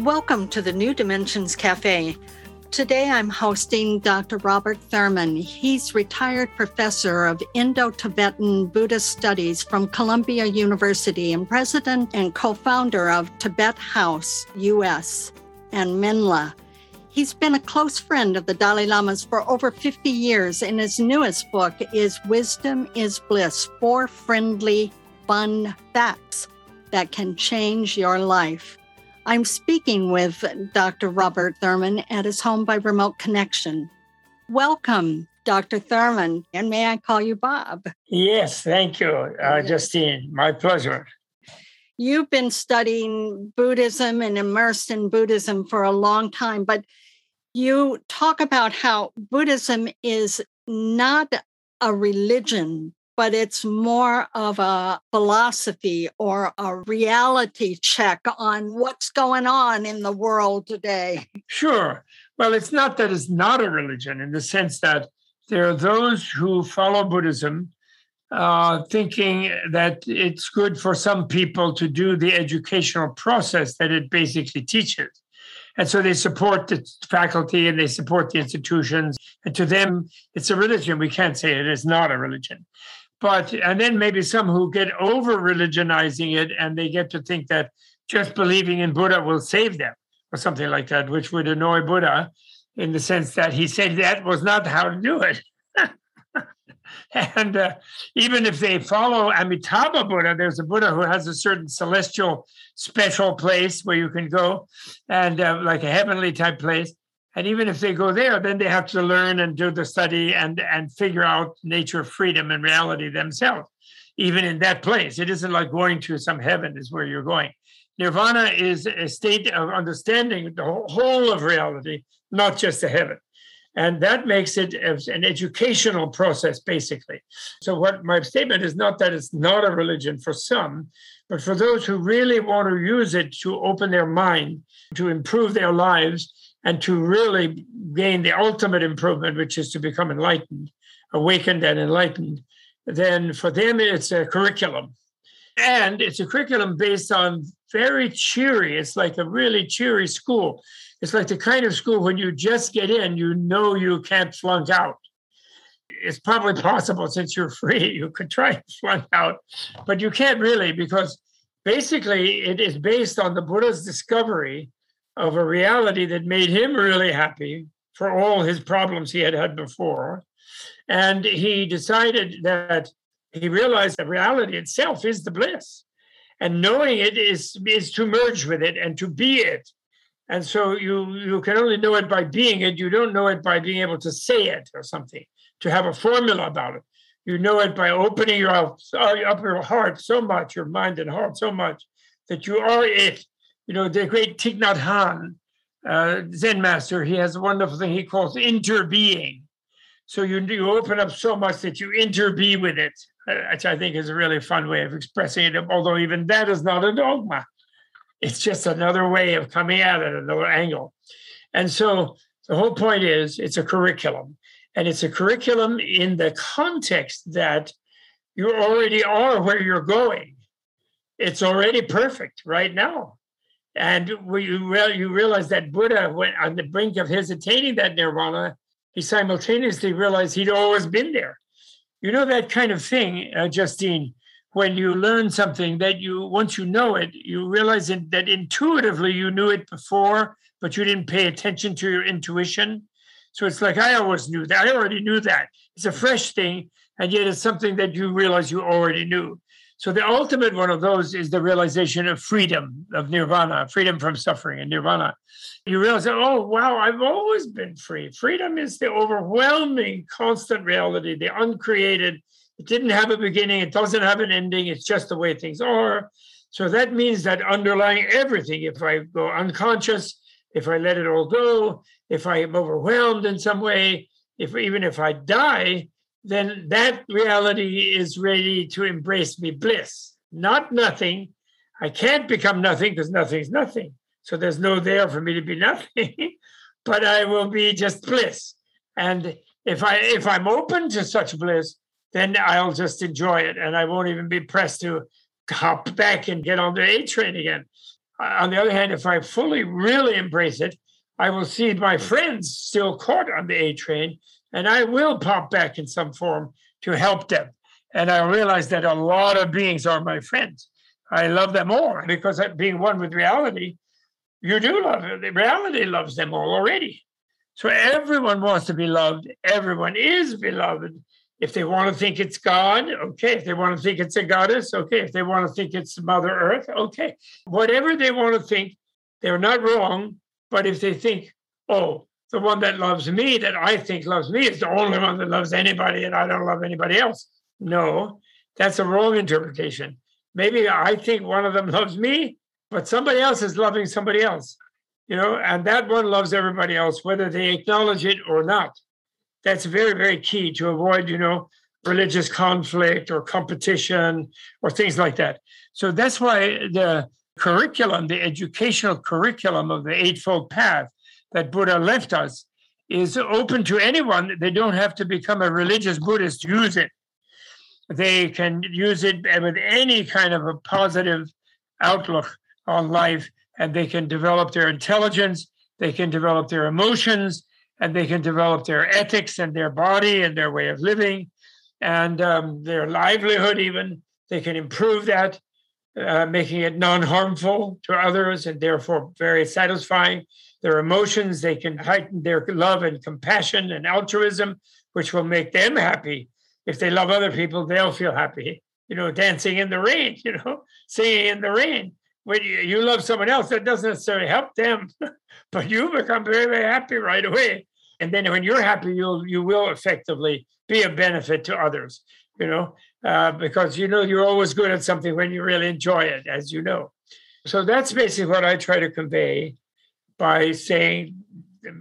Welcome to the New Dimensions Cafe. Today I'm hosting Dr. Robert Thurman. He's retired professor of Indo Tibetan Buddhist Studies from Columbia University and president and co founder of Tibet House US and Menla. He's been a close friend of the Dalai Lama's for over 50 years, and his newest book is Wisdom is Bliss Four Friendly, Fun Facts That Can Change Your Life. I'm speaking with Dr. Robert Thurman at his home by remote connection. Welcome, Dr. Thurman, and may I call you Bob? Yes, thank you, uh, Justine. My pleasure. You've been studying Buddhism and immersed in Buddhism for a long time, but you talk about how Buddhism is not a religion, but it's more of a philosophy or a reality check on what's going on in the world today. Sure. Well, it's not that it's not a religion in the sense that there are those who follow Buddhism uh, thinking that it's good for some people to do the educational process that it basically teaches. And so they support the faculty and they support the institutions. And to them, it's a religion. We can't say it is not a religion but and then maybe some who get over religionizing it and they get to think that just believing in buddha will save them or something like that which would annoy buddha in the sense that he said that was not how to do it. And uh, even if they follow amitabha buddha there's a buddha who has a certain celestial special place where you can go and uh, like a heavenly type place and even if they go there, then they have to learn and do the study and, and figure out nature, of freedom, and reality themselves, even in that place. It isn't like going to some heaven, is where you're going. Nirvana is a state of understanding the whole of reality, not just the heaven. And that makes it an educational process, basically. So, what my statement is not that it's not a religion for some, but for those who really want to use it to open their mind, to improve their lives, and to really gain the ultimate improvement, which is to become enlightened, awakened, and enlightened, then for them it's a curriculum. And it's a curriculum based on very cheery, it's like a really cheery school. It's like the kind of school when you just get in, you know you can't flunk out. It's probably possible since you're free, you could try to flunk out, but you can't really because basically it is based on the Buddha's discovery of a reality that made him really happy for all his problems he had had before. And he decided that he realized that reality itself is the bliss. And knowing it is, is to merge with it and to be it. And so you, you can only know it by being it. You don't know it by being able to say it or something, to have a formula about it. You know it by opening your, uh, up your heart so much, your mind and heart so much, that you are it you know, the great Thich Nhat Hanh, uh, Zen master, he has a wonderful thing he calls interbeing. So you, you open up so much that you interbe with it, uh, which I think is a really fun way of expressing it, although even that is not a dogma. It's just another way of coming at it, another angle. And so the whole point is it's a curriculum. And it's a curriculum in the context that you already are where you're going. It's already perfect right now. And when you, you realize that Buddha, went on the brink of his attaining that nirvana, he simultaneously realized he'd always been there. You know that kind of thing, uh, Justine, when you learn something that you, once you know it, you realize it, that intuitively you knew it before, but you didn't pay attention to your intuition. So it's like, I always knew that. I already knew that. It's a fresh thing, and yet it's something that you realize you already knew. So the ultimate one of those is the realization of freedom, of nirvana, freedom from suffering and nirvana. You realize, oh, wow, I've always been free. Freedom is the overwhelming, constant reality, the uncreated. It didn't have a beginning, it doesn't have an ending, it's just the way things are. So that means that underlying everything, if I go unconscious, if I let it all go, if I am overwhelmed in some way, if even if I die, then that reality is ready to embrace me bliss, not nothing. I can't become nothing because nothing's nothing. So there's no there for me to be nothing, but I will be just bliss. And if I if I'm open to such bliss, then I'll just enjoy it, and I won't even be pressed to hop back and get on the A train again. Uh, on the other hand, if I fully really embrace it, I will see my friends still caught on the A train, and I will pop back in some form to help them. And I realize that a lot of beings are my friends. I love them all because being one with reality, you do love it. Reality loves them all already. So everyone wants to be loved. Everyone is beloved. If they want to think it's God, okay. If they want to think it's a goddess, okay. If they want to think it's Mother Earth, okay. Whatever they want to think, they're not wrong. But if they think, oh, the one that loves me, that I think loves me, is the only one that loves anybody and I don't love anybody else. No, that's a wrong interpretation. Maybe I think one of them loves me, but somebody else is loving somebody else you know, and that one loves everybody else, whether they acknowledge it or not. That's very, very key to avoid, you know, religious conflict or competition or things like that. So that's why the curriculum, the educational curriculum of the Eightfold Path that Buddha left us is open to anyone. They don't have to become a religious Buddhist to use it. They can use it with any kind of a positive outlook on life and they can develop their intelligence, they can develop their emotions, and they can develop their ethics and their body and their way of living and um, their livelihood, even. They can improve that, uh, making it non harmful to others and therefore very satisfying. Their emotions, they can heighten their love and compassion and altruism, which will make them happy. If they love other people, they'll feel happy. You know, dancing in the rain, you know, singing in the rain when you, you love someone else, that doesn't necessarily help them, but you become very, very happy right away. And then when you're happy, you'll you will effectively be a benefit to others, you know, uh, because you know you're always good at something when you really enjoy it, as you know. So that's basically what I try to convey by saying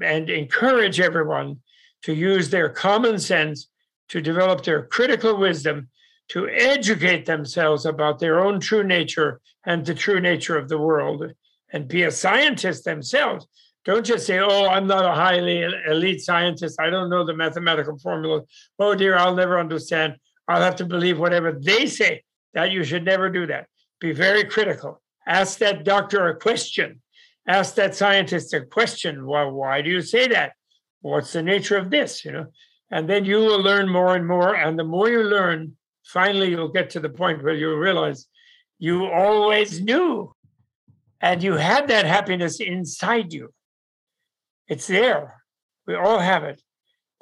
and encourage everyone to use their common sense to develop their critical wisdom to educate themselves about their own true nature and the true nature of the world and be a scientist themselves. Don't just say, oh, I'm not a highly elite scientist. I don't know the mathematical formula. Oh, dear, I'll never understand. I'll have to believe whatever they say. That you should never do that. Be very critical. Ask that doctor a question. Ask that scientist a question. Well, why do you say that? What's the nature of this? You know, and then you will learn more and more. And the more you learn, finally you'll get to the point where you realize you always knew and you had that happiness inside you. It's there. We all have it.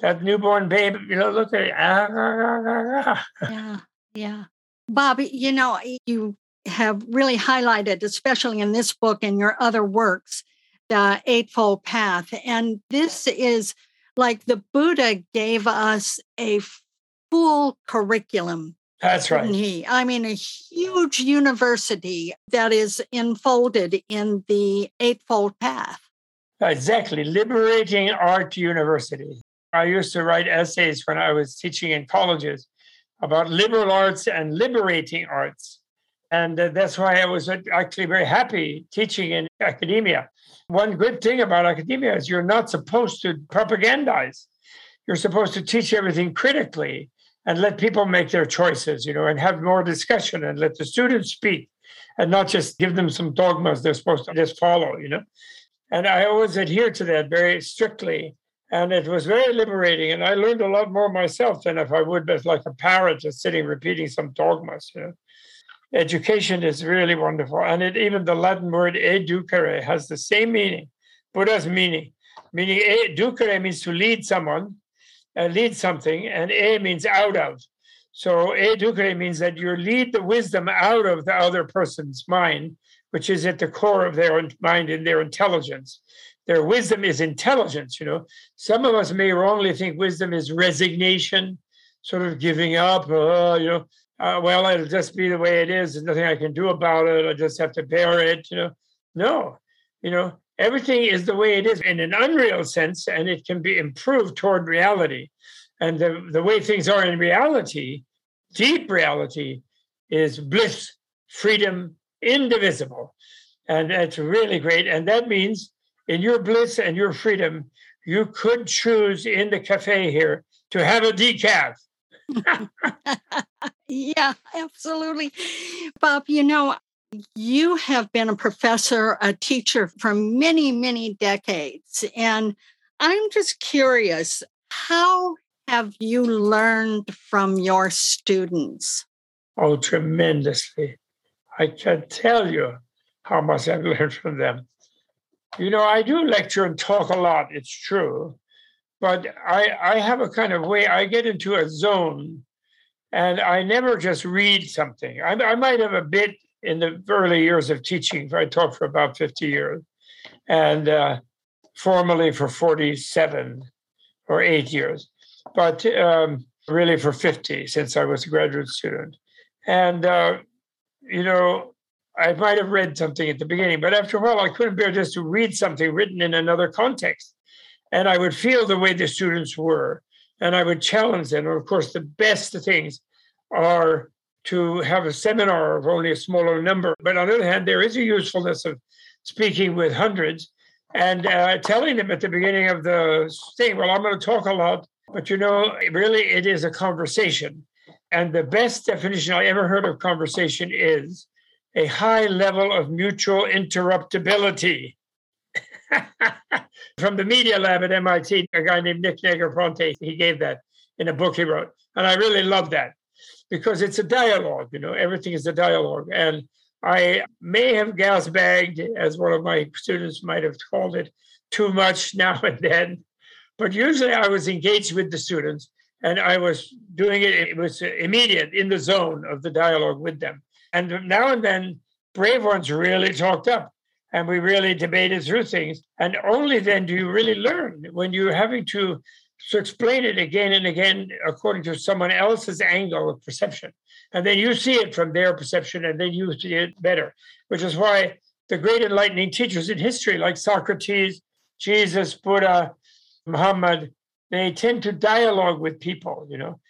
That newborn baby, you know, look at it. Ah, ah, ah, yeah, yeah. Bobby, you know, you have really highlighted, especially in this book and your other works, the Eightfold Path. And this is like the Buddha gave us a full curriculum. That's right. He, I mean, a huge university that is enfolded in the Eightfold Path. Exactly. Liberating Art University. I used to write essays when I was teaching in colleges about liberal arts and liberating arts. And uh, that's why I was actually very happy teaching in academia. One good thing about academia is you're not supposed to propagandize. You're supposed to teach everything critically and let people make their choices, you know, and have more discussion and let the students speak and not just give them some dogmas they're supposed to just follow, you know. And I always adhere to that very strictly. And it was very liberating. And I learned a lot more myself than if I would be like a parrot just sitting repeating some dogmas, you know. Education is really wonderful. And it, even the Latin word educare has the same meaning, Buddha's meaning. Meaning, educare means to lead someone, uh, lead something, and a means out of. So educare means that you lead the wisdom out of the other person's mind, which is at the core of their mind and their intelligence. Their wisdom is intelligence, you know. Some of us may wrongly think wisdom is resignation, sort of giving up, uh, you know, uh, well, it'll just be the way it is. There's nothing I can do about it. I just have to bear it, you know. No, you know, everything is the way it is in an unreal sense, and it can be improved toward reality. And the, the way things are in reality, deep reality, is bliss, freedom, indivisible. And that's really great. And that means in your bliss and your freedom, you could choose in the cafe here to have a decaf. yeah, absolutely. Bob, you know, you have been a professor, a teacher for many, many decades. And I'm just curious how have you learned from your students? Oh, tremendously. I can tell you how much I've learned from them. You know, I do lecture and talk a lot, it's true. But I, I have a kind of way, I get into a zone and I never just read something. I, I might have a bit in the early years of teaching. I taught for about 50 years and uh, formally for 47 or eight years, but um, really for 50 since I was a graduate student. And, uh, you know, I might have read something at the beginning, but after a while, I couldn't bear just to read something written in another context. And I would feel the way the students were, and I would challenge them. And of course, the best things are to have a seminar of only a smaller number. But on the other hand, there is a usefulness of speaking with hundreds and uh, telling them at the beginning of the thing, well, I'm going to talk a lot, but you know, really it is a conversation. And the best definition I ever heard of conversation is a high level of mutual interruptibility. From the Media Lab at MIT, a guy named Nick Negroponte, he gave that in a book he wrote. And I really love that because it's a dialogue, you know, everything is a dialogue. And I may have gas bagged, as one of my students might have called it, too much now and then. But usually I was engaged with the students and I was doing it, it was immediate in the zone of the dialogue with them. And now and then, brave ones really talked up and we really debated through things. And only then do you really learn when you're having to to explain it again and again according to someone else's angle of perception. And then you see it from their perception, and then you see it better, which is why the great enlightening teachers in history, like Socrates, Jesus, Buddha, Muhammad, they tend to dialogue with people, you know.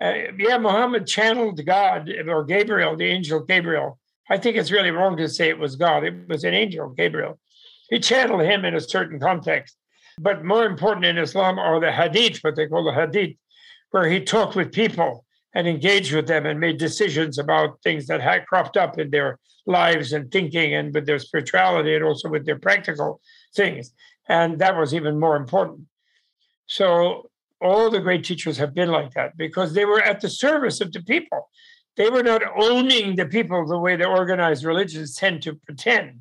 Uh, yeah, Muhammad channeled God or Gabriel, the angel Gabriel. I think it's really wrong to say it was God. It was an angel, Gabriel. He channeled him in a certain context. But more important in Islam are the hadith, what they call the hadith, where he talked with people and engaged with them and made decisions about things that had cropped up in their lives and thinking and with their spirituality and also with their practical things. And that was even more important. So all the great teachers have been like that because they were at the service of the people. They were not owning the people the way the organized religions tend to pretend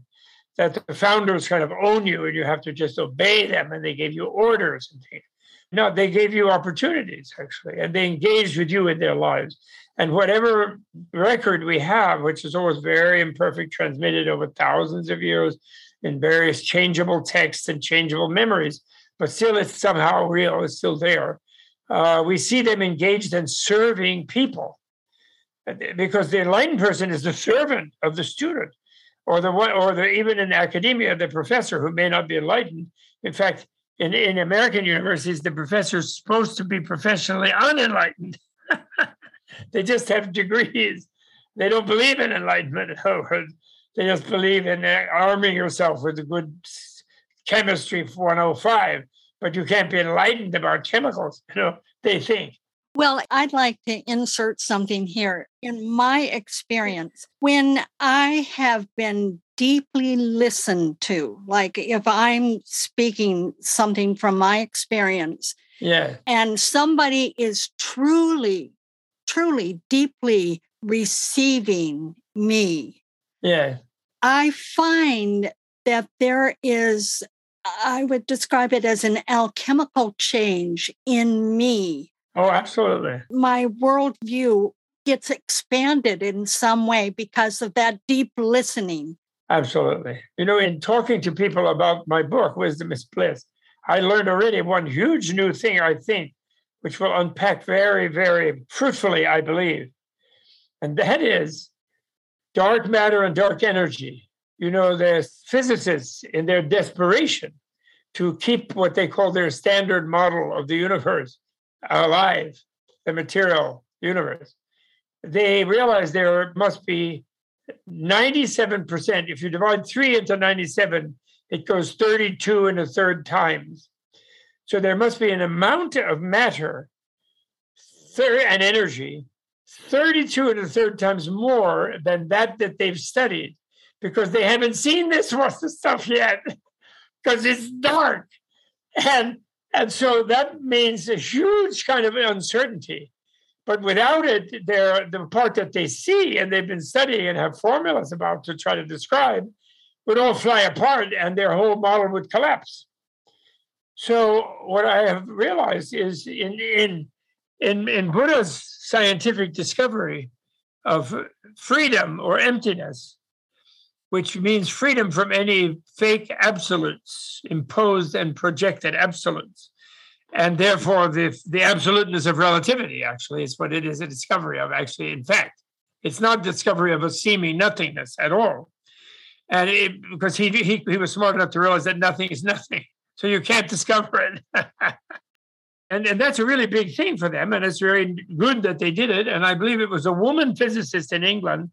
that the founders kind of own you and you have to just obey them and they gave you orders and things. No, they gave you opportunities actually, and they engaged with you in their lives. And whatever record we have, which is always very imperfect, transmitted over thousands of years in various changeable texts and changeable memories, but still it's somehow real, it's still there. Uh, we see them engaged in serving people because the enlightened person is the servant of the student or the one, or the even in academia, the professor who may not be enlightened. In fact, in, in American universities, the professor is supposed to be professionally unenlightened. they just have degrees. They don't believe in enlightenment. they just believe in arming yourself with a good chemistry 105. But you can't be enlightened about chemicals. You know, they think. Well, I'd like to insert something here. In my experience, when I have been deeply listened to, like if I'm speaking something from my experience, yeah, and somebody is truly, truly deeply receiving me, yeah, I find that there is, I would describe it as an alchemical change in me Oh, absolutely. My worldview gets expanded in some way because of that deep listening. Absolutely. You know, in talking to people about my book, Wisdom is Bliss, I learned already one huge new thing, I think, which will unpack very, very fruitfully, I believe. And that is dark matter and dark energy you know, the physicists in their desperation to keep what they call their standard model of the universe alive, the material universe, they realized there must be 97%. If you divide three into 97, it goes 32 and a third times. So there must be an amount of matter and energy 32 and a third times more than that that they've studied because they haven't seen this sort of stuff yet because it's dark. And and so that means a huge kind of uncertainty. But without it, the part that they see and they've been studying and have formulas about to try to describe would all fly apart and their whole model would collapse. So what I have realized is in in in, in Buddha's scientific discovery of freedom or emptiness, which means freedom from any fake absolutes, imposed and projected absolutes. And therefore, the, the absoluteness of relativity actually is what it is a discovery of, actually, in fact. It's not discovery of a seeming nothingness at all. And it, because he, he, he was smart enough to realize that nothing is nothing. So you can't discover it. and, and that's a really big thing for them. And it's very good that they did it. And I believe it was a woman physicist in England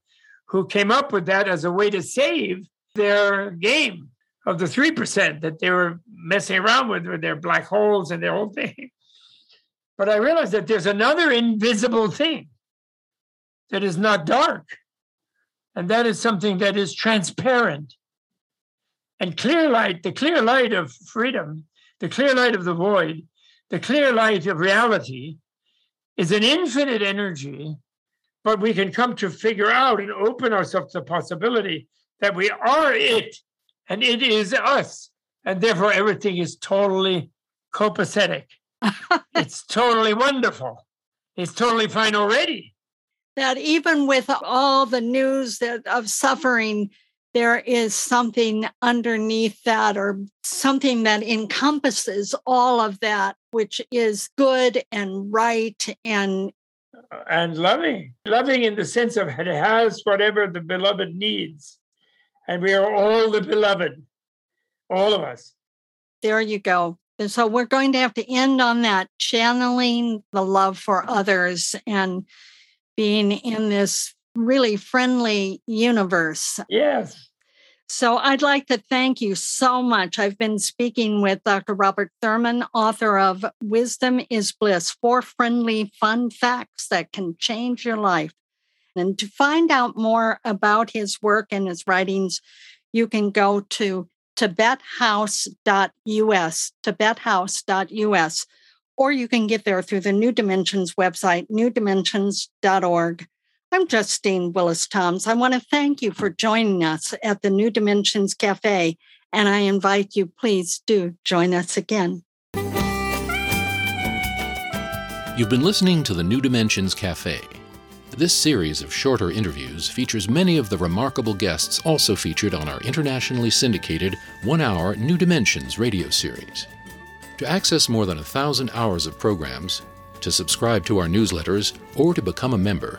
who came up with that as a way to save their game of the 3% that they were messing around with, with their black holes and their whole thing. But I realized that there's another invisible thing that is not dark, and that is something that is transparent. And clear light, the clear light of freedom, the clear light of the void, the clear light of reality is an infinite energy but we can come to figure out and open ourselves to the possibility that we are it and it is us. And therefore, everything is totally copacetic. it's totally wonderful. It's totally fine already. That even with all the news that, of suffering, there is something underneath that or something that encompasses all of that, which is good and right and and loving. Loving in the sense of it has whatever the beloved needs. And we are all the beloved, all of us. There you go. And so we're going to have to end on that channeling the love for others and being in this really friendly universe. Yes. So I'd like to thank you so much. I've been speaking with Dr. Robert Thurman, author of Wisdom is Bliss Four Friendly Fun Facts That Can Change Your Life. And to find out more about his work and his writings, you can go to tibethouse.us, tibethouse.us, or you can get there through the New Dimensions website, newdimensions.org. I'm Justine Willis Toms. I want to thank you for joining us at the New Dimensions Cafe, and I invite you, please do join us again. You've been listening to the New Dimensions Cafe. This series of shorter interviews features many of the remarkable guests also featured on our internationally syndicated one hour New Dimensions radio series. To access more than a thousand hours of programs, to subscribe to our newsletters, or to become a member,